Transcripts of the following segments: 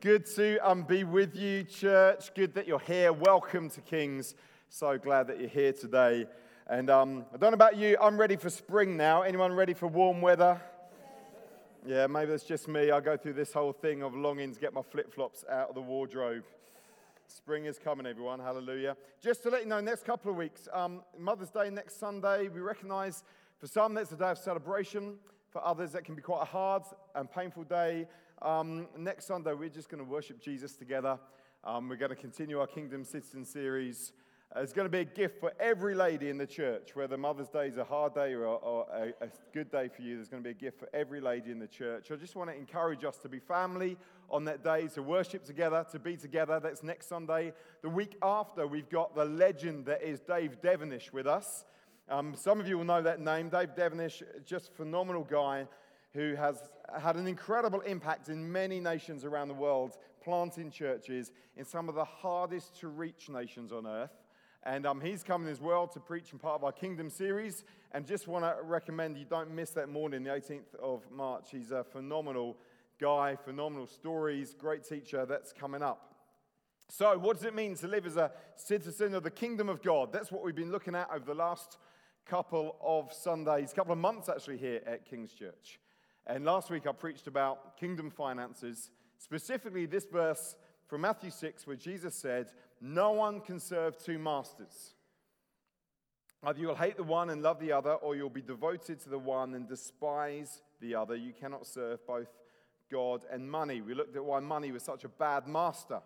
Good to um, be with you, church. Good that you're here. Welcome to Kings. So glad that you're here today. And um, I don't know about you, I'm ready for spring now. Anyone ready for warm weather? Yeah, maybe that's just me. I go through this whole thing of longing to get my flip flops out of the wardrobe. Spring is coming, everyone. Hallelujah. Just to let you know, next couple of weeks, um, Mother's Day next Sunday, we recognize for some that's a day of celebration. For others, that can be quite a hard and painful day. Um, next Sunday, we're just going to worship Jesus together. Um, we're going to continue our Kingdom Citizen series. Uh, it's going to be a gift for every lady in the church, whether Mother's Day is a hard day or, or a, a, good day for you. There's going to be a gift for every lady in the church. I just want to encourage us to be family on that day, to worship together, to be together. That's next Sunday. The week after, we've got the legend that is Dave Devenish with us. Um, some of you will know that name. Dave Devenish, just phenomenal guy who has had an incredible impact in many nations around the world, planting churches in some of the hardest to reach nations on earth. And um, he's coming as well to preach in part of our Kingdom series. And just want to recommend you don't miss that morning, the 18th of March. He's a phenomenal guy, phenomenal stories, great teacher that's coming up. So, what does it mean to live as a citizen of the kingdom of God? That's what we've been looking at over the last couple of Sundays, couple of months actually, here at King's Church. And last week I preached about kingdom finances, specifically this verse from Matthew 6, where Jesus said, No one can serve two masters. Either you'll hate the one and love the other, or you'll be devoted to the one and despise the other. You cannot serve both God and money. We looked at why money was such a bad master.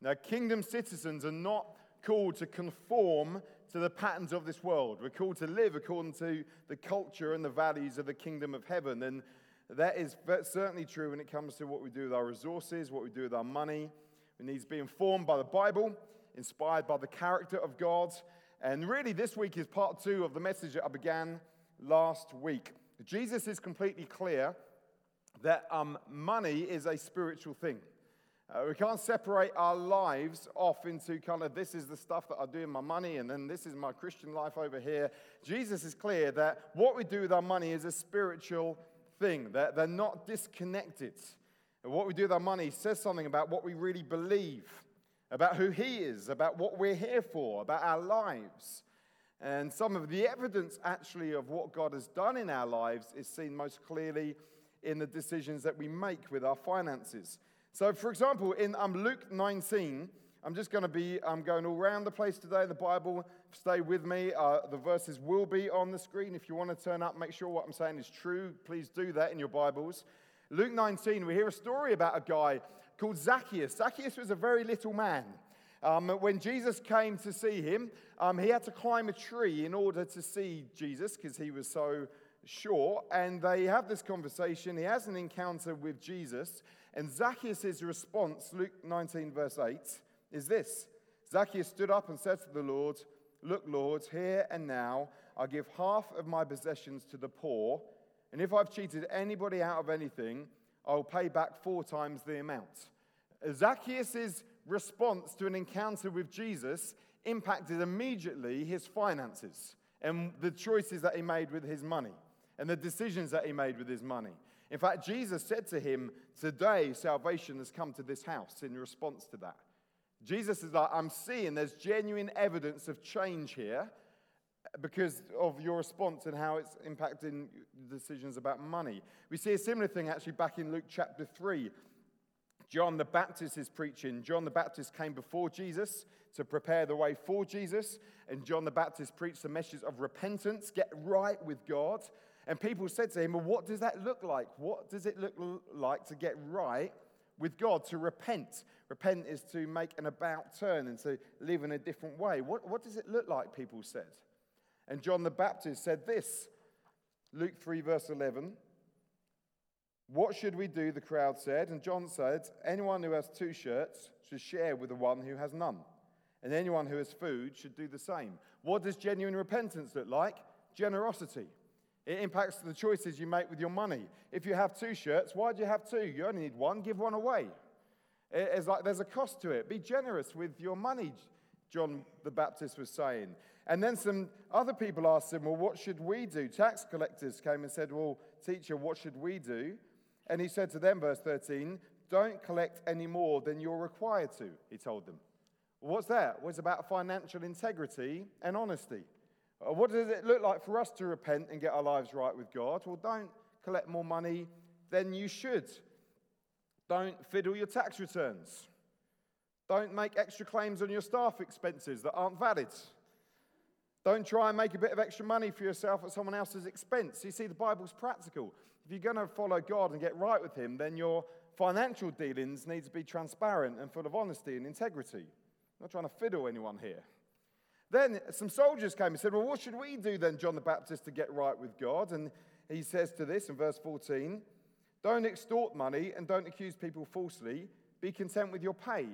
Now, kingdom citizens are not called to conform to the patterns of this world. We're called to live according to the culture and the values of the kingdom of heaven. And that is certainly true when it comes to what we do with our resources, what we do with our money. We need to be informed by the Bible, inspired by the character of God. And really, this week is part two of the message that I began last week. Jesus is completely clear that um, money is a spiritual thing. Uh, we can't separate our lives off into kind of this is the stuff that I do with my money, and then this is my Christian life over here. Jesus is clear that what we do with our money is a spiritual thing, they're, they're not disconnected. And what we do with our money says something about what we really believe, about who He is, about what we're here for, about our lives. And some of the evidence, actually, of what God has done in our lives is seen most clearly in the decisions that we make with our finances. So, for example, in um, Luke 19, I'm just going to be I'm going all around the place today in the Bible. Stay with me. Uh, the verses will be on the screen. If you want to turn up, make sure what I'm saying is true. Please do that in your Bibles. Luke 19, we hear a story about a guy called Zacchaeus. Zacchaeus was a very little man. Um, when Jesus came to see him, um, he had to climb a tree in order to see Jesus because he was so short. And they have this conversation. He has an encounter with Jesus. And Zacchaeus' response, Luke 19, verse 8, is this Zacchaeus stood up and said to the Lord, Look, Lord, here and now I give half of my possessions to the poor, and if I've cheated anybody out of anything, I'll pay back four times the amount. Zacchaeus' response to an encounter with Jesus impacted immediately his finances and the choices that he made with his money and the decisions that he made with his money. In fact, Jesus said to him, Today salvation has come to this house in response to that. Jesus is like, I'm seeing there's genuine evidence of change here because of your response and how it's impacting decisions about money. We see a similar thing actually back in Luke chapter 3. John the Baptist is preaching. John the Baptist came before Jesus to prepare the way for Jesus. And John the Baptist preached the message of repentance, get right with God. And people said to him, Well, what does that look like? What does it look like to get right with God, to repent? Repent is to make an about turn and to live in a different way. What, what does it look like? People said. And John the Baptist said this Luke 3, verse 11. What should we do? The crowd said. And John said, Anyone who has two shirts should share with the one who has none. And anyone who has food should do the same. What does genuine repentance look like? Generosity. It impacts the choices you make with your money. If you have two shirts, why do you have two? You only need one, give one away. It's like there's a cost to it. Be generous with your money, John the Baptist was saying. And then some other people asked him, Well, what should we do? Tax collectors came and said, Well, teacher, what should we do? And he said to them, verse 13, Don't collect any more than you're required to, he told them. What's that? Well, it's about financial integrity and honesty. Uh, what does it look like for us to repent and get our lives right with God? Well, don't collect more money than you should. Don't fiddle your tax returns. Don't make extra claims on your staff expenses that aren't valid. Don't try and make a bit of extra money for yourself at someone else's expense. You see, the Bible's practical. If you're going to follow God and get right with Him, then your financial dealings need to be transparent and full of honesty and integrity. I'm not trying to fiddle anyone here. Then some soldiers came and said, Well, what should we do then, John the Baptist, to get right with God? And he says to this in verse 14 Don't extort money and don't accuse people falsely. Be content with your pay.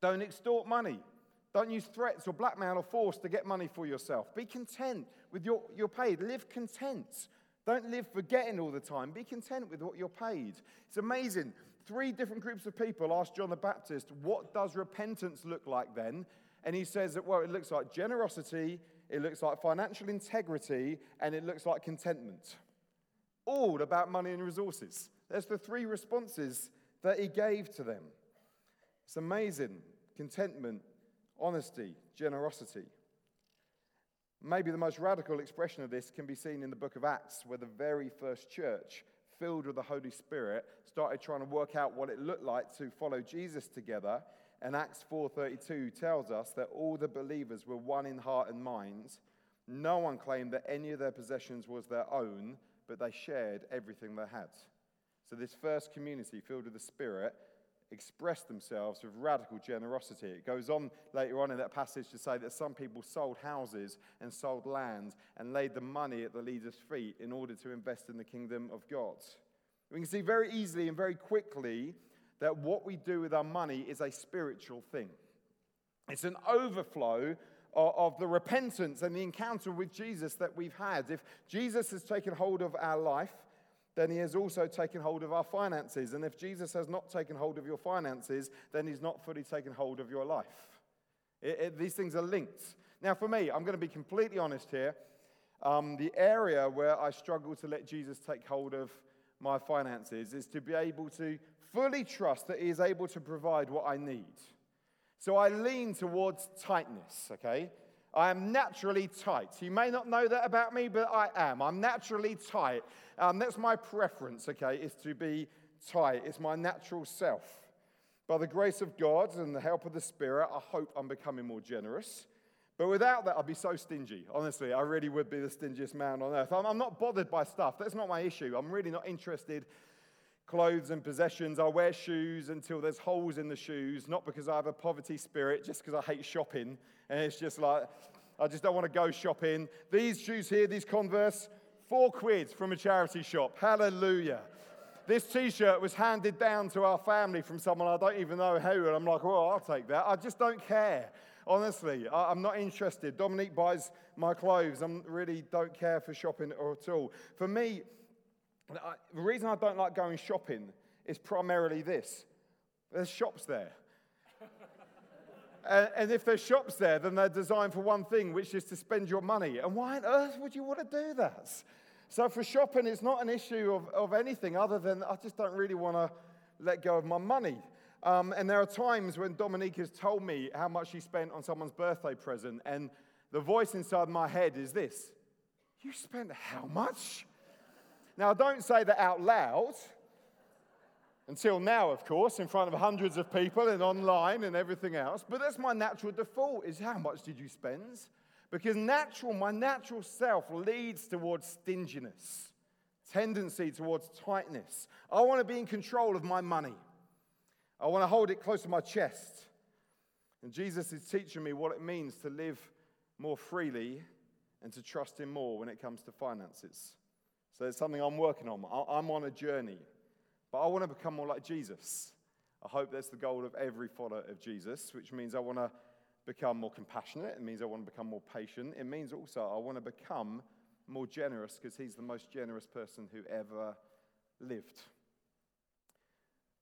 Don't extort money. Don't use threats or blackmail or force to get money for yourself. Be content with your, your paid. Live content. Don't live forgetting all the time. Be content with what you're paid. It's amazing. Three different groups of people asked John the Baptist, What does repentance look like then? And he says that, well, it looks like generosity, it looks like financial integrity, and it looks like contentment. All about money and resources. There's the three responses that he gave to them. It's amazing. Contentment, honesty, generosity. Maybe the most radical expression of this can be seen in the book of Acts, where the very first church, filled with the Holy Spirit, started trying to work out what it looked like to follow Jesus together. And Acts 4:32 tells us that all the believers were one in heart and mind. No one claimed that any of their possessions was their own, but they shared everything they had. So this first community filled with the Spirit expressed themselves with radical generosity. It goes on later on in that passage to say that some people sold houses and sold land and laid the money at the leader's feet in order to invest in the kingdom of God. We can see very easily and very quickly that what we do with our money is a spiritual thing. It's an overflow of the repentance and the encounter with Jesus that we've had. If Jesus has taken hold of our life, then he has also taken hold of our finances. And if Jesus has not taken hold of your finances, then he's not fully taken hold of your life. It, it, these things are linked. Now, for me, I'm going to be completely honest here. Um, the area where I struggle to let Jesus take hold of my finances is to be able to fully trust that he is able to provide what I need. So I lean towards tightness, okay? I am naturally tight. You may not know that about me, but I am. I'm naturally tight. Um, that's my preference, okay, is to be tight. It's my natural self. By the grace of God and the help of the Spirit, I hope I'm becoming more generous. But without that, I'd be so stingy. Honestly, I really would be the stingiest man on earth. I'm, I'm not bothered by stuff. That's not my issue. I'm really not interested clothes and possessions. I wear shoes until there's holes in the shoes, not because I have a poverty spirit, just because I hate shopping. And it's just like, I just don't want to go shopping. These shoes here, these Converse, four quid from a charity shop. Hallelujah. This t shirt was handed down to our family from someone I don't even know who. And I'm like, well, I'll take that. I just don't care. Honestly, I'm not interested. Dominique buys my clothes. I really don't care for shopping at all. For me, the reason I don't like going shopping is primarily this there's shops there. and, and if there's shops there, then they're designed for one thing, which is to spend your money. And why on earth would you want to do that? So for shopping, it's not an issue of, of anything other than I just don't really want to let go of my money. Um, and there are times when Dominique has told me how much she spent on someone's birthday present, and the voice inside my head is this You spent how much? Now, I don't say that out loud. Until now, of course, in front of hundreds of people and online and everything else. But that's my natural default is how much did you spend? Because natural, my natural self leads towards stinginess, tendency towards tightness. I want to be in control of my money. I want to hold it close to my chest. And Jesus is teaching me what it means to live more freely and to trust Him more when it comes to finances. So it's something I'm working on. I'm on a journey, but I want to become more like Jesus. I hope that's the goal of every follower of Jesus, which means I want to become more compassionate. It means I want to become more patient. It means also I want to become more generous because he's the most generous person who ever lived.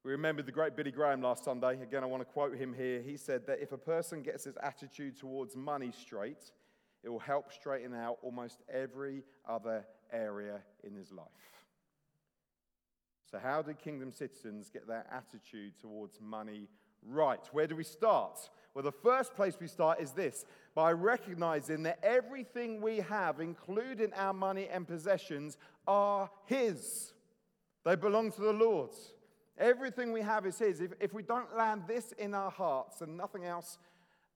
We remembered the great Billy Graham last Sunday. Again, I want to quote him here. He said that if a person gets his attitude towards money straight, it will help straighten out almost every other area in his life. So, how do kingdom citizens get their attitude towards money right? Where do we start? Well, the first place we start is this by recognizing that everything we have, including our money and possessions, are His. They belong to the Lord. Everything we have is His. If, if we don't land this in our hearts, and nothing else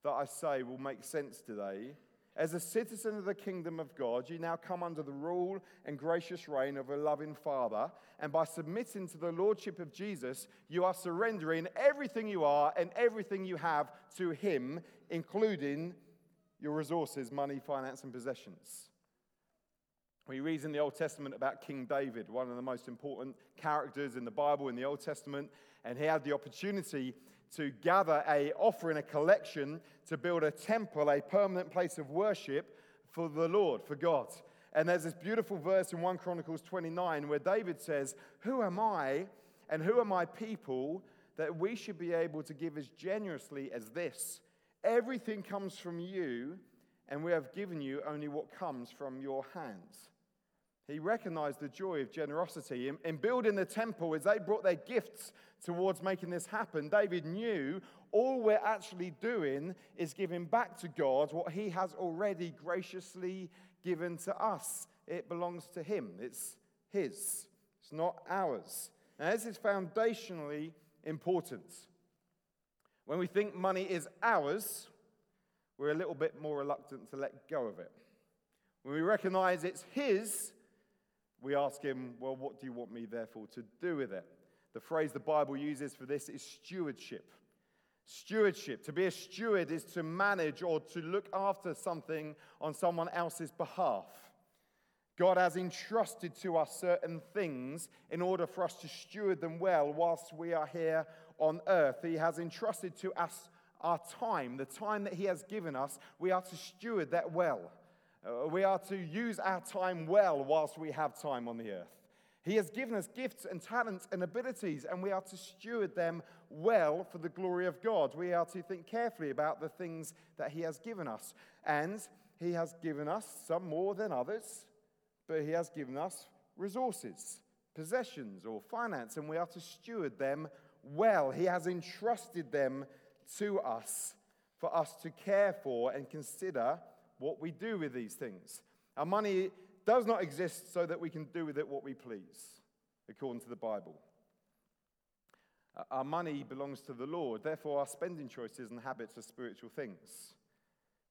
that I say will make sense today, as a citizen of the kingdom of God, you now come under the rule and gracious reign of a loving Father. And by submitting to the Lordship of Jesus, you are surrendering everything you are and everything you have to Him, including your resources, money, finance, and possessions. We read in the Old Testament about King David, one of the most important characters in the Bible in the Old Testament, and he had the opportunity to gather a offering, a collection to build a temple, a permanent place of worship for the Lord, for God. And there's this beautiful verse in 1 Chronicles 29 where David says, Who am I and who are my people that we should be able to give as generously as this? Everything comes from you, and we have given you only what comes from your hands. He recognized the joy of generosity. In, in, building the temple, as they brought their gifts towards making this happen, David knew all we're actually doing is giving back to God what he has already graciously given to us. It belongs to him, it's his, it's not ours. Now, this is foundationally important. When we think money is ours, we're a little bit more reluctant to let go of it. When we recognize it's his, we ask him, Well, what do you want me, therefore, to do with it? The phrase the Bible uses for this is stewardship. Stewardship. To be a steward is to manage or to look after something on someone else's behalf. God has entrusted to us certain things in order for us to steward them well whilst we are here on earth. He has entrusted to us our time, the time that He has given us. We are to steward that well. Uh, we are to use our time well whilst we have time on the earth. He has given us gifts and talents and abilities, and we are to steward them well for the glory of God. We are to think carefully about the things that He has given us. And He has given us some more than others, but He has given us resources, possessions, or finance, and we are to steward them well. He has entrusted them to us for us to care for and consider what we do with these things. Our money does not exist so that we can do with it what we please, according to the Bible. Uh, our money belongs to the Lord, therefore, our spending choices and habits are spiritual things.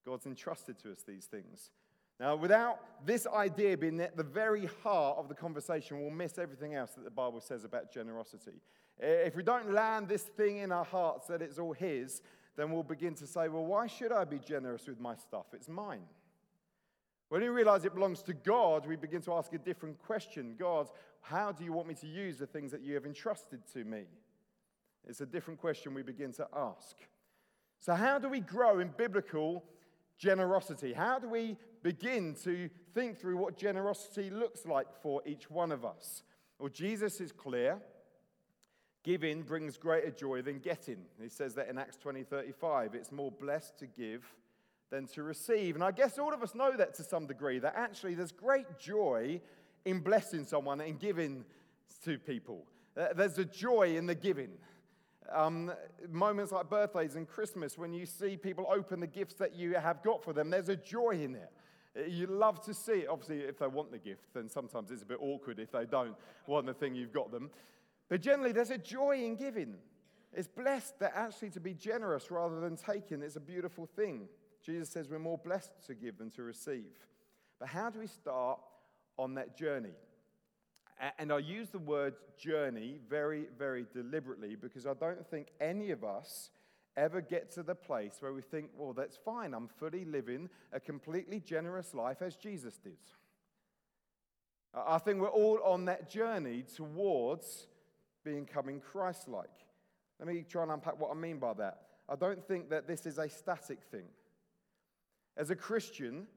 God's entrusted to us these things. Now, without this idea being at the very heart of the conversation, we'll miss everything else that the Bible says about generosity. If we don't land this thing in our hearts that it's all His, then we'll begin to say, well, why should I be generous with my stuff? It's mine. When we realize it belongs to God, we begin to ask a different question God, how do you want me to use the things that you have entrusted to me? It's a different question we begin to ask. So, how do we grow in biblical generosity? How do we begin to think through what generosity looks like for each one of us? Well, Jesus is clear. Giving brings greater joy than getting. He says that in Acts 20 35. It's more blessed to give than to receive. And I guess all of us know that to some degree, that actually there's great joy in blessing someone and giving to people. There's a joy in the giving. Um, moments like birthdays and Christmas, when you see people open the gifts that you have got for them, there's a joy in it. You love to see it. Obviously, if they want the gift, then sometimes it's a bit awkward if they don't want the thing you've got them. But generally, there's a joy in giving. It's blessed that actually to be generous rather than taking is a beautiful thing. Jesus says we're more blessed to give than to receive. But how do we start on that journey? And I use the word journey very, very deliberately because I don't think any of us ever get to the place where we think, well, that's fine. I'm fully living a completely generous life as Jesus did. I think we're all on that journey towards becoming Christ like. Let me try and unpack what I mean by that. I don't think that this is a static thing. As a Christian,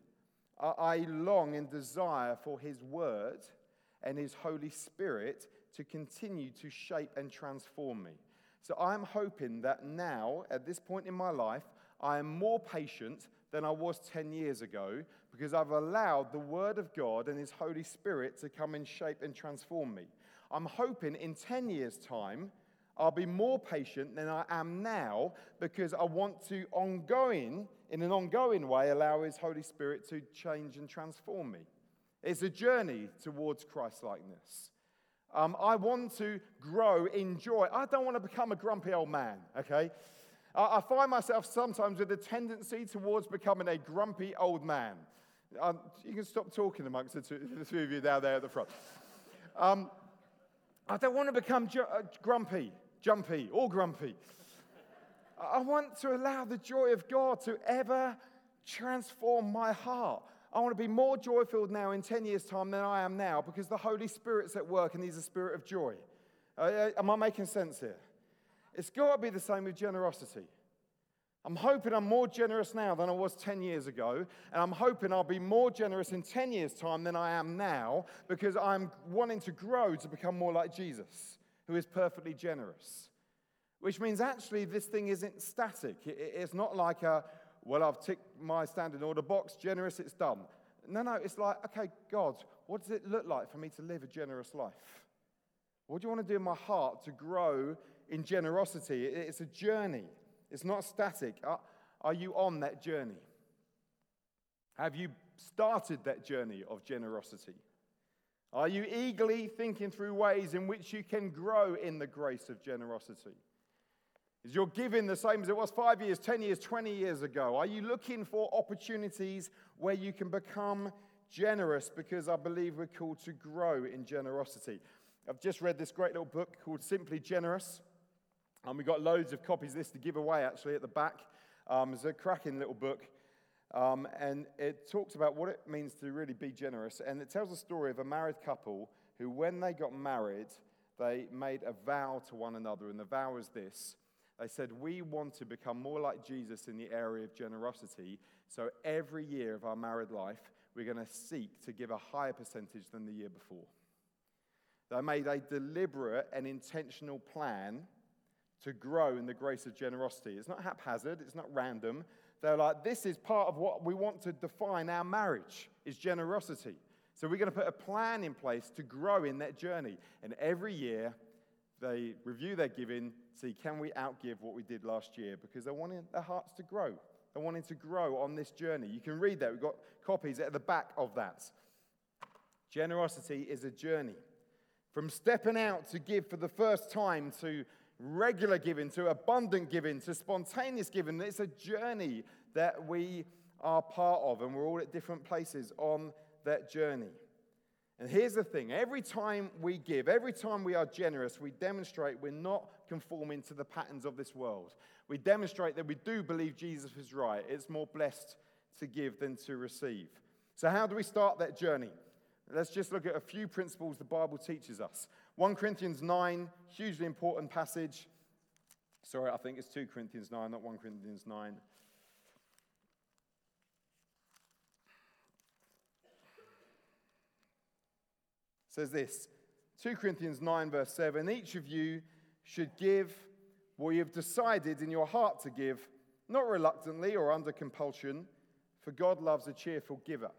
I long and desire for His Word and His Holy Spirit to continue to shape and transform me. So I'm hoping that now, at this point in my life, I am more patient than I was 10 years ago because I've allowed the Word of God and His Holy Spirit to come and shape and transform me. I'm hoping in 10 years' time, I'll be more patient than I am now because I want to ongoing, in an ongoing way, allow His Holy Spirit to change and transform me. It's a journey towards Christ likeness. Um, I want to grow in joy. I don't want to become a grumpy old man, okay? I, I find myself sometimes with a tendency towards becoming a grumpy old man. Um, you can stop talking amongst the two, the two, of you down there at the front. Um, I don't want to become ju- uh, grumpy, jumpy, or grumpy. I want to allow the joy of God to ever transform my heart. I want to be more joy filled now in 10 years' time than I am now because the Holy Spirit's at work and He's a spirit of joy. Uh, uh am I making sense here? It's got to be the same with generosity. I'm hoping I'm more generous now than I was 10 years ago, and I'm hoping I'll be more generous in 10 years' time than I am now because I'm wanting to grow to become more like Jesus, who is perfectly generous. Which means actually this thing isn't static. It's not like a, well, I've ticked my standard order box, generous, it's done. No, no, it's like, okay, God, what does it look like for me to live a generous life? What do you want to do in my heart to grow in generosity? It's a journey. It's not static. Are, are you on that journey? Have you started that journey of generosity? Are you eagerly thinking through ways in which you can grow in the grace of generosity? Is your giving the same as it was five years, 10 years, 20 years ago? Are you looking for opportunities where you can become generous? Because I believe we're called to grow in generosity. I've just read this great little book called Simply Generous. And we've got loads of copies of this to give away actually at the back. Um, it's a cracking little book. Um, and it talks about what it means to really be generous. And it tells a story of a married couple who, when they got married, they made a vow to one another. And the vow was this they said, We want to become more like Jesus in the area of generosity. So every year of our married life, we're going to seek to give a higher percentage than the year before. They made a deliberate and intentional plan to grow in the grace of generosity. It's not haphazard, it's not random. They're like, this is part of what we want to define our marriage is generosity. So we're going to put a plan in place to grow in that journey. And every year, they review their giving, see can we outgive what we did last year because they're wanting their hearts to grow. They're wanting to grow on this journey. You can read that. We've got copies at the back of that. Generosity is a journey. From stepping out to give for the first time to regular giving to abundant giving to spontaneous giving. It's a journey that we are part of, and we're all at different places on that journey. And here's the thing every time we give, every time we are generous, we demonstrate we're not conforming to the patterns of this world. We demonstrate that we do believe Jesus is right. It's more blessed to give than to receive. So, how do we start that journey? Let's just look at a few principles the Bible teaches us. 1 Corinthians 9, hugely important passage. Sorry, I think it's 2 Corinthians 9, not 1 Corinthians 9. says this 2 Corinthians 9, verse 7 Each of you should give what you have decided in your heart to give, not reluctantly or under compulsion, for God loves a cheerful giver.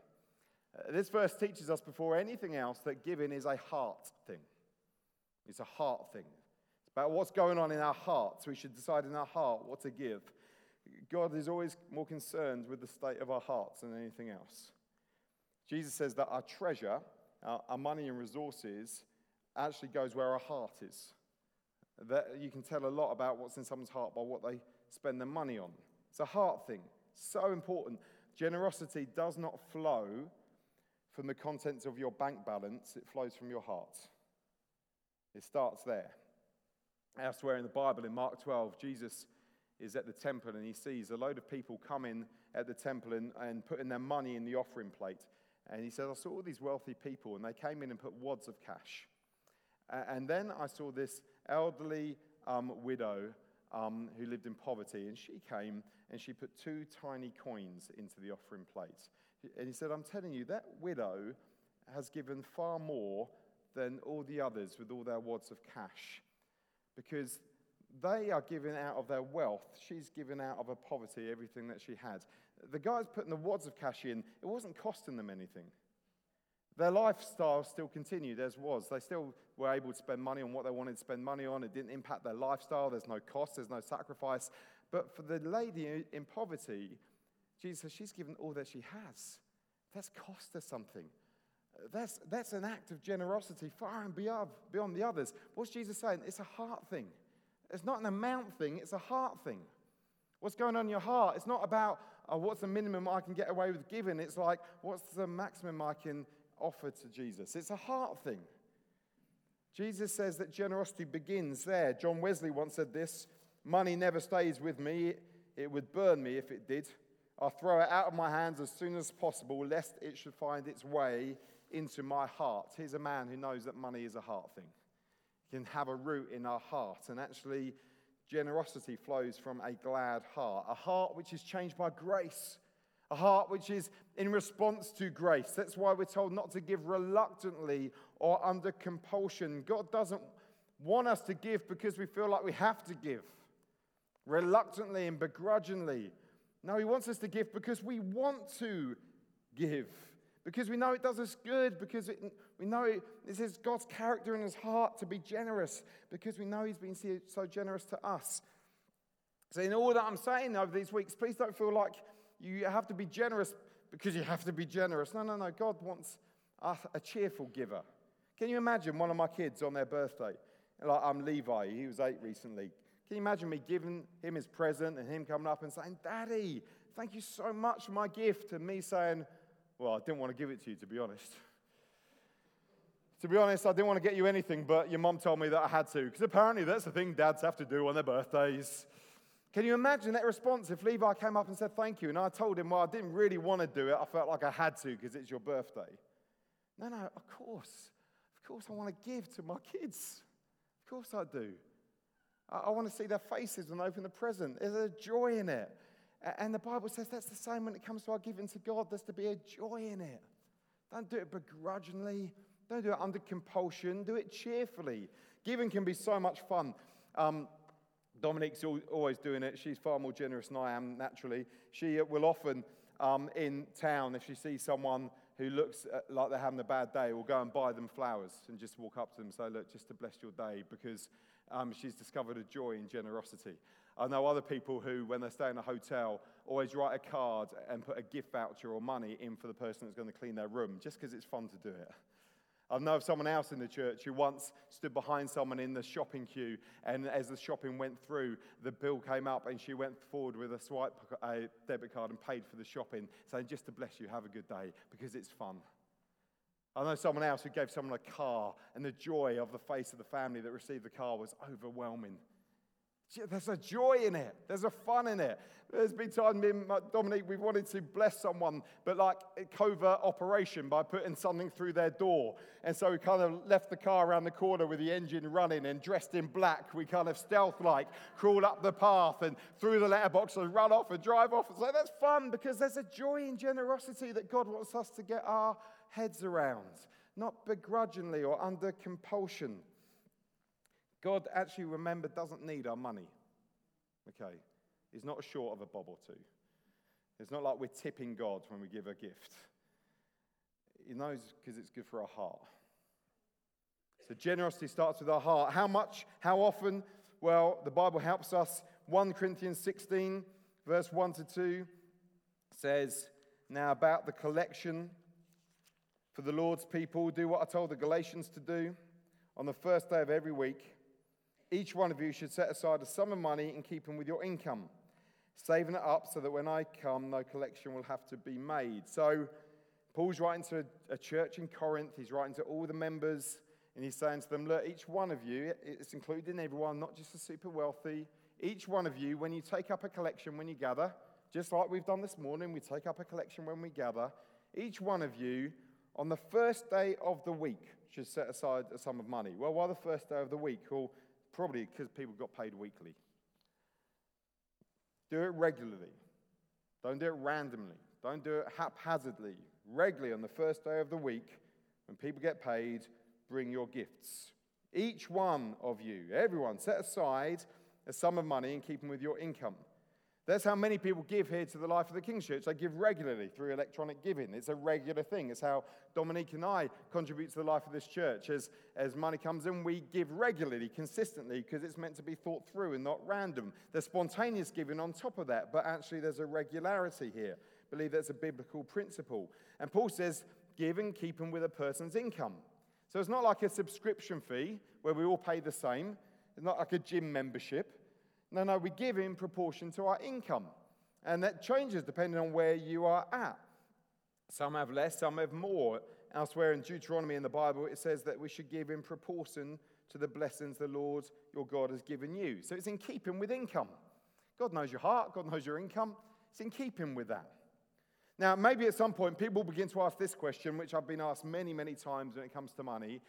Uh, this verse teaches us before anything else that giving is a heart thing. It's a heart thing. It's about what's going on in our hearts. We should decide in our heart what to give. God is always more concerned with the state of our hearts than anything else. Jesus says that our treasure, our, our money and resources, actually goes where our heart is. That you can tell a lot about what's in someone's heart by what they spend their money on. It's a heart thing. So important. Generosity does not flow from the contents of your bank balance, it flows from your heart. It starts there. Elsewhere in the Bible, in Mark 12, Jesus is at the temple and he sees a load of people coming at the temple and, and putting their money in the offering plate. And he says, I saw all these wealthy people, and they came in and put wads of cash. and then I saw this elderly um, widow um, who lived in poverty, and she came and she put two tiny coins into the offering plate. And he said, I'm telling you, that widow has given far more than all the others with all their wads of cash because they are giving out of their wealth. She's given out of her poverty everything that she had. The guys putting the wads of cash in, it wasn't costing them anything. Their lifestyle still continued as was. They still were able to spend money on what they wanted to spend money on. It didn't impact their lifestyle. There's no cost, there's no sacrifice. But for the lady in poverty, Jesus says she's given all that she has. That's cost her something. That's, that's an act of generosity far and beyond, beyond the others. What's Jesus saying? It's a heart thing. It's not an amount thing, it's a heart thing. What's going on in your heart? It's not about oh, what's the minimum I can get away with giving. It's like, what's the maximum I can offer to Jesus? It's a heart thing. Jesus says that generosity begins there. John Wesley once said this Money never stays with me, it would burn me if it did. I'll throw it out of my hands as soon as possible, lest it should find its way into my heart. Here's a man who knows that money is a heart thing. It can have a root in our heart, and actually, generosity flows from a glad heart, a heart which is changed by grace, a heart which is in response to grace. That's why we're told not to give reluctantly or under compulsion. God doesn't want us to give because we feel like we have to give, reluctantly and begrudgingly. No, He wants us to give because we want to give because we know it does us good, because it, we know it, this is God's character in his heart to be generous, because we know he's been so generous to us. So, in all that I'm saying over these weeks, please don't feel like you have to be generous because you have to be generous. No, no, no. God wants us a cheerful giver. Can you imagine one of my kids on their birthday? Like I'm Levi, he was eight recently. Can you imagine me giving him his present and him coming up and saying, Daddy, thank you so much for my gift? And me saying, well, I didn't want to give it to you, to be honest. To be honest, I didn't want to get you anything, but your mom told me that I had to, because apparently that's the thing dads have to do on their birthdays. Can you imagine that response if Levi came up and said thank you? And I told him, well, I didn't really want to do it. I felt like I had to because it's your birthday. No, no, of course. Of course, I want to give to my kids. Of course, I do. I, want to see their faces when they open the present. There's a joy in it. And the Bible says that's the same when it comes to our giving to God. There's to be a joy in it. Don't do it begrudgingly. Don't do it under compulsion. Do it cheerfully. Giving can be so much fun. Um, Dominique's always doing it. She's far more generous than I am, naturally. She will often, um, in town, if she sees someone who looks uh, like they're having a bad day, will go and buy them flowers and just walk up to them and say, Look, just to bless your day, because um, she's discovered a joy in generosity. I know other people who, when they stay in a hotel, always write a card and put a gift voucher or money in for the person that's going to clean their room, just because it's fun to do it. I know of someone else in the church who once stood behind someone in the shopping queue, and as the shopping went through, the bill came up, and she went forward with a swipe a debit card and paid for the shopping, saying, Just to bless you, have a good day, because it's fun. I know someone else who gave someone a car, and the joy of the face of the family that received the car was overwhelming. There's a joy in it. There's a fun in it. There's been times, me and Dominique, we've wanted to bless someone, but like a covert operation by putting something through their door. And so we kind of left the car around the corner with the engine running and dressed in black. We kind of stealth like crawl up the path and through the letterbox and run off and drive off. So that's fun because there's a joy in generosity that God wants us to get our heads around, not begrudgingly or under compulsion. God actually, remember, doesn't need our money. Okay? He's not short of a bob or two. It's not like we're tipping God when we give a gift. He knows because it's good for our heart. So generosity starts with our heart. How much? How often? Well, the Bible helps us. 1 Corinthians 16, verse 1 to 2 says, Now about the collection for the Lord's people, do what I told the Galatians to do on the first day of every week each one of you should set aside a sum of money in keeping with your income, saving it up so that when I come, no collection will have to be made. So, Paul's writing to a church in Corinth, he's writing to all the members, and he's saying to them, Look, each one of you, it's included in everyone, not just the super wealthy, each one of you, when you take up a collection when you gather, just like we've done this morning, we take up a collection when we gather, each one of you, on the first day of the week, should set aside a sum of money. Well, why the first day of the week? Well, Probably because people got paid weekly. Do it regularly. Don't do it randomly. Don't do it haphazardly. Regularly on the first day of the week, when people get paid, bring your gifts. Each one of you, everyone, set aside a sum of money in keeping with your income. That's how many people give here to the Life of the King's Church. They give regularly through electronic giving. It's a regular thing. It's how Dominique and I contribute to the life of this church. As, as money comes in, we give regularly, consistently, because it's meant to be thought through and not random. There's spontaneous giving on top of that, but actually there's a regularity here. I believe that's a biblical principle. And Paul says, give and keep them with a person's income. So it's not like a subscription fee where we all pay the same. It's not like a gym membership. No, no, we give in proportion to our income. And that changes depending on where you are at. Some have less, some have more. Elsewhere in Deuteronomy in the Bible, it says that we should give in proportion to the blessings the Lord your God has given you. So it's in keeping with income. God knows your heart, God knows your income. It's in keeping with that. Now, maybe at some point people begin to ask this question, which I've been asked many, many times when it comes to money.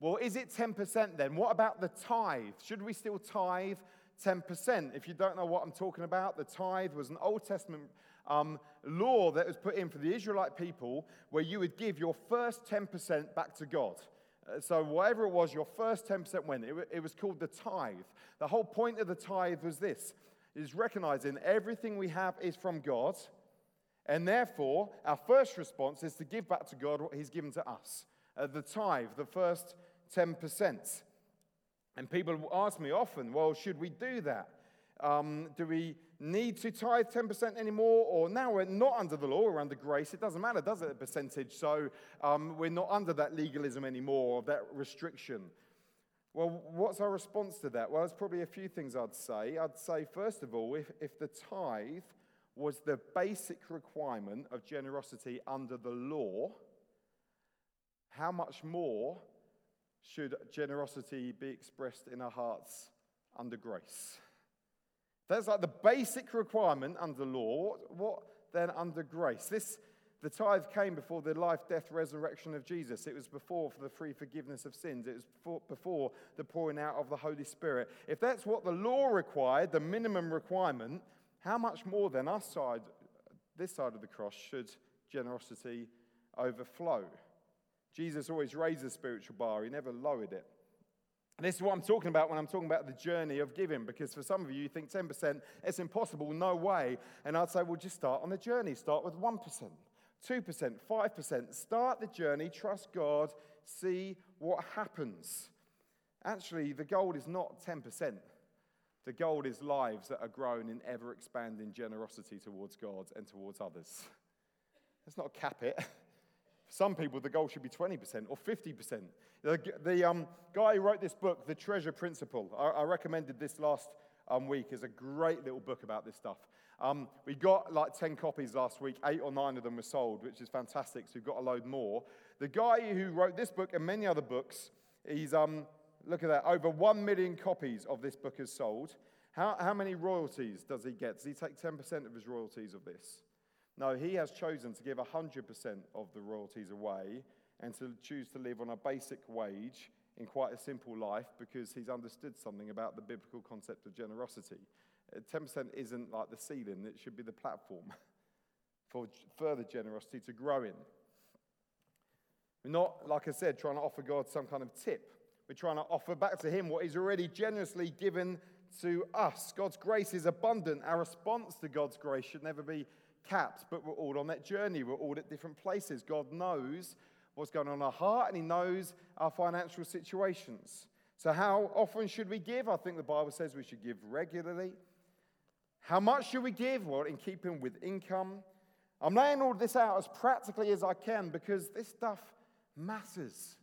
Well, is it 10% then? What about the tithe? Should we still tithe 10%. If you don't know what I'm talking about, the tithe was an Old Testament um, law that was put in for the Israelite people where you would give your first 10% back to God. Uh, so, whatever it was, your first 10% went. It, it was called the tithe. The whole point of the tithe was this is recognizing everything we have is from God, and therefore, our first response is to give back to God what He's given to us. Uh, the tithe, the first 10%. And people ask me often, well, should we do that? Um, do we need to tithe 10% anymore? Or now we're not under the law, we're under grace. It doesn't matter, does it, the percentage? So um, we're not under that legalism anymore, that restriction. Well, what's our response to that? Well, there's probably a few things I'd say. I'd say, first of all, if, if the tithe was the basic requirement of generosity under the law, how much more should generosity be expressed in our hearts under grace? That's like the basic requirement under law. What then under grace? This, the tithe came before the life, death, resurrection of Jesus. It was before for the free forgiveness of sins. It was before, before the pouring out of the Holy Spirit. If that's what the law required, the minimum requirement, how much more then us side, this side of the cross, should generosity overflow? Jesus always raised the spiritual bar, he never lowered it. And this is what I'm talking about when I'm talking about the journey of giving, because for some of you, you think 10%, it's impossible, no way. And I'd say, well, just start on the journey. Start with 1%, 2%, 5%. Start the journey, trust God, see what happens. Actually, the goal is not 10%. The goal is lives that are grown in ever expanding generosity towards God and towards others. Let's not cap it. some people, the goal should be 20% or 50%. The, the um, guy who wrote this book, The Treasure Principle, I, I recommended this last um, week as a great little book about this stuff. Um, we got like 10 copies last week, eight or nine of them were sold, which is fantastic, so we've got a load more. The guy who wrote this book and many other books, he's, um, look at that, over 1 million copies of this book is sold. How, how many royalties does he get? Does he take 10% of his royalties of this? No, he has chosen to give 100% of the royalties away and to choose to live on a basic wage in quite a simple life because he's understood something about the biblical concept of generosity. 10% uh, isn't like the ceiling, it should be the platform for further generosity to grow in. We're not, like I said, trying to offer God some kind of tip. We're trying to offer back to Him what He's already generously given to us. God's grace is abundant. Our response to God's grace should never be capped, but we're all on that journey. We're all at different places. God knows what's going on in our heart and He knows our financial situations. So, how often should we give? I think the Bible says we should give regularly. How much should we give? Well, in keeping with income. I'm laying all this out as practically as I can because this stuff matters.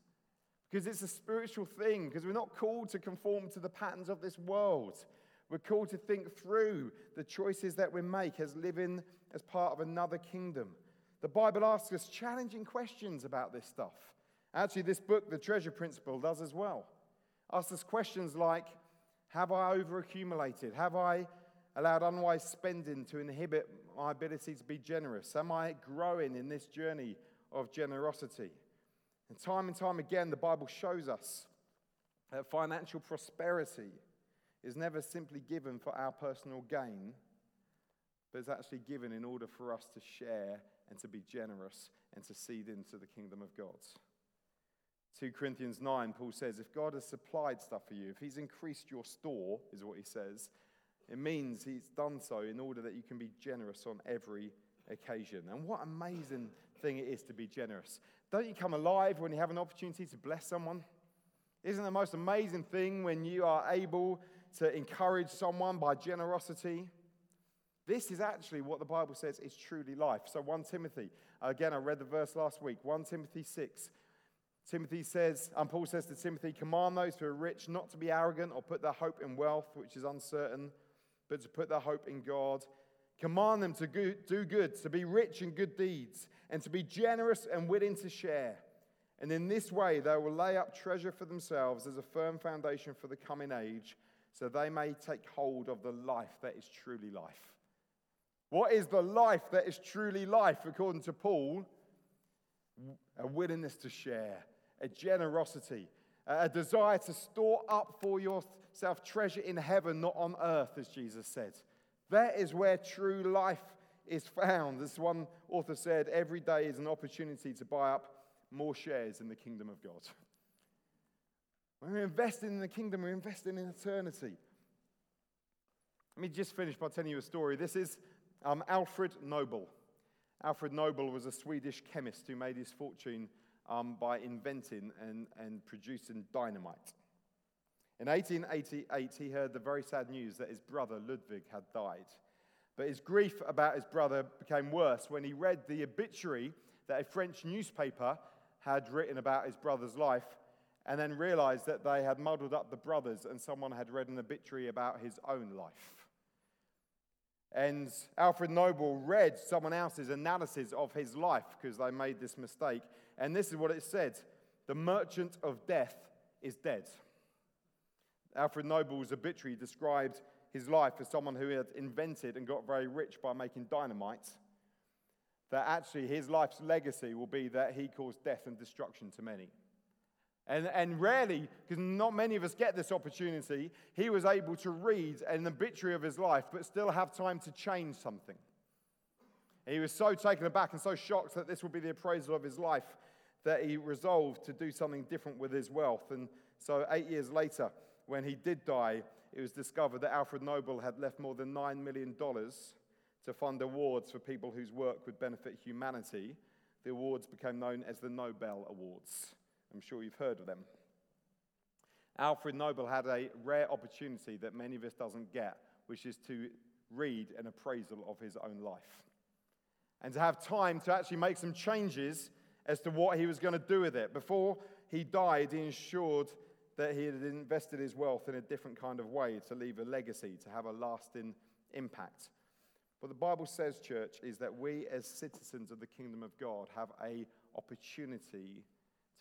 Because it's a spiritual thing, because we're not called to conform to the patterns of this world. We're called to think through the choices that we make as living as part of another kingdom. The Bible asks us challenging questions about this stuff. Actually, this book, The Treasure Principle, does as well. Asks us questions like Have I overaccumulated? Have I allowed unwise spending to inhibit my ability to be generous? Am I growing in this journey of generosity? And time and time again, the Bible shows us that financial prosperity is never simply given for our personal gain, but is actually given in order for us to share and to be generous and to seed into the kingdom of God. 2 Corinthians 9, Paul says, if God has supplied stuff for you, if he's increased your store, is what he says, It means he's done so in order that you can be generous on every occasion. And what amazing thing it is to be generous. Don't you come alive when you have an opportunity to bless someone? Isn't the most amazing thing when you are able to encourage someone by generosity? This is actually what the Bible says is truly life. So, 1 Timothy, again, I read the verse last week, 1 Timothy 6. Timothy says, and Paul says to Timothy, command those who are rich not to be arrogant or put their hope in wealth, which is uncertain, but to put their hope in God. Command them to do good, to be rich in good deeds, and to be generous and willing to share. And in this way, they will lay up treasure for themselves as a firm foundation for the coming age, so they may take hold of the life that is truly life. What is the life that is truly life, according to Paul? A willingness to share, a generosity, a desire to store up for yourself treasure in heaven, not on earth, as Jesus said. That is where true life is found. As one author said, every day is an opportunity to buy up more shares in the kingdom of God. When we're investing in the kingdom, we're investing in eternity. Let me just finish by telling you a story. This is um, Alfred Nobel. Alfred Nobel was a Swedish chemist who made his fortune um, by inventing and, and producing dynamite. In 1888, he heard the very sad news that his brother Ludwig had died. But his grief about his brother became worse when he read the obituary that a French newspaper had written about his brother's life and then realized that they had muddled up the brothers and someone had read an obituary about his own life. And Alfred Nobel read someone else's analysis of his life because they made this mistake. And this is what it said The merchant of death is dead. Alfred Nobel's obituary described his life as someone who had invented and got very rich by making dynamite. That actually his life's legacy will be that he caused death and destruction to many. And, and rarely, because not many of us get this opportunity, he was able to read an obituary of his life, but still have time to change something. He was so taken aback and so shocked that this would be the appraisal of his life that he resolved to do something different with his wealth. And so, eight years later, when he did die, it was discovered that Alfred Nobel had left more than $9 million to fund awards for people whose work would benefit humanity. The awards became known as the Nobel Awards. I'm sure you've heard of them. Alfred Nobel had a rare opportunity that many of us doesn't get, which is to read an appraisal of his own life and to have time to actually make some changes as to what he was going to do with it. Before he died, he ensured that he had invested his wealth in a different kind of way to leave a legacy, to have a lasting impact. What the Bible says, church, is that we as citizens of the kingdom of God have a opportunity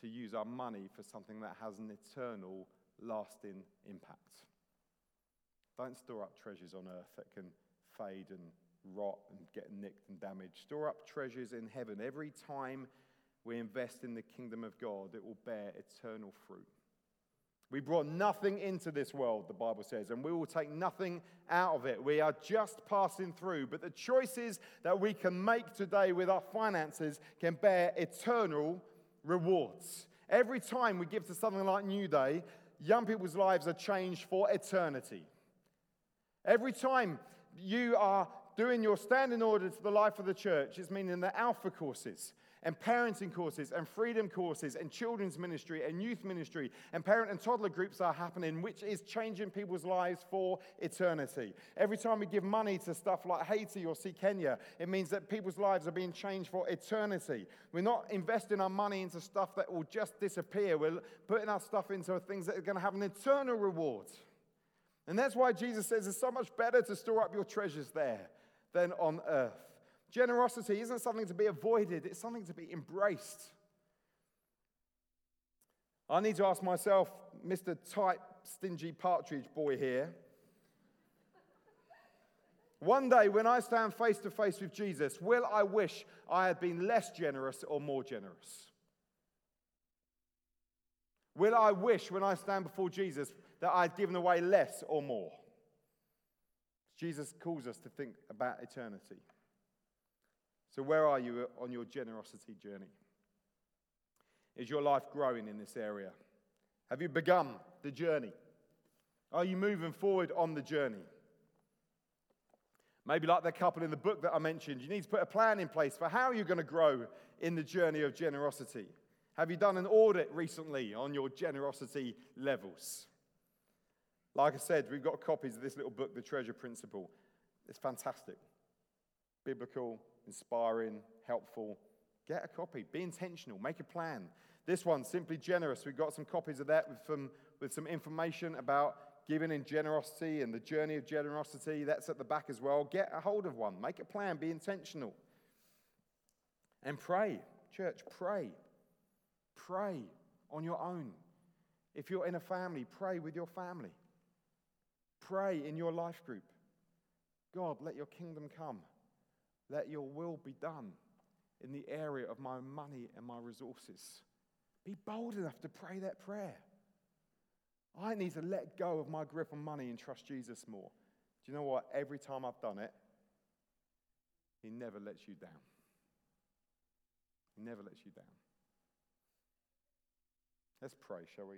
to use our money for something that has an eternal, lasting impact. Don't store up treasures on earth that can fade and rot and get nicked and damaged. Store up treasures in heaven. Every time we invest in the kingdom of God, it will bear eternal fruit. We brought nothing into this world, the Bible says, and we will take nothing out of it. We are just passing through. But the choices that we can make today with our finances can bear eternal rewards. Every time we give to something like Newday, young people's lives are changed for eternity. Every time you are doing your standing order to the life of the church, it's meaning the Alpha courses and parenting courses and freedom courses and children's ministry and youth ministry and parent and toddler groups are happening, which is changing people's lives for eternity. Every time we give money to stuff like Haiti or See Kenya, it means that people's lives are being changed for eternity. We're not investing our money into stuff that will just disappear. We're putting our stuff into things that are going to have an eternal reward. And that's why Jesus says it's so much better to store up your treasures there than on earth. Generosity isn't something to be avoided, it's something to be embraced. I need to ask myself, Mr. Tight, stingy partridge boy here. One day, when I stand face to face with Jesus, will I wish I had been less generous or more generous? Will I wish when I stand before Jesus that I had given away less or more? Jesus calls us to think about eternity. So, where are you on your generosity journey? Is your life growing in this area? Have you begun the journey? Are you moving forward on the journey? Maybe, like the couple in the book that I mentioned, you need to put a plan in place for how you're going to grow in the journey of generosity. Have you done an audit recently on your generosity levels? Like I said, we've got copies of this little book, The Treasure Principle. It's fantastic. Biblical, inspiring, helpful. Get a copy. Be intentional. Make a plan. This one, Simply Generous, we've got some copies of that with some, with some information about giving in generosity and the journey of generosity. That's at the back as well. Get a hold of one. Make a plan. Be intentional. And pray. Church, pray. Pray on your own. If you're in a family, pray with your family. Pray in your life group. God, let your kingdom come. Let your will be done in the area of my money and my resources. Be bold enough to pray that prayer. I need to let go of my grip on money and trust Jesus more. Do you know what? Every time I've done it, He never lets you down. He never lets you down. Let's pray, shall we?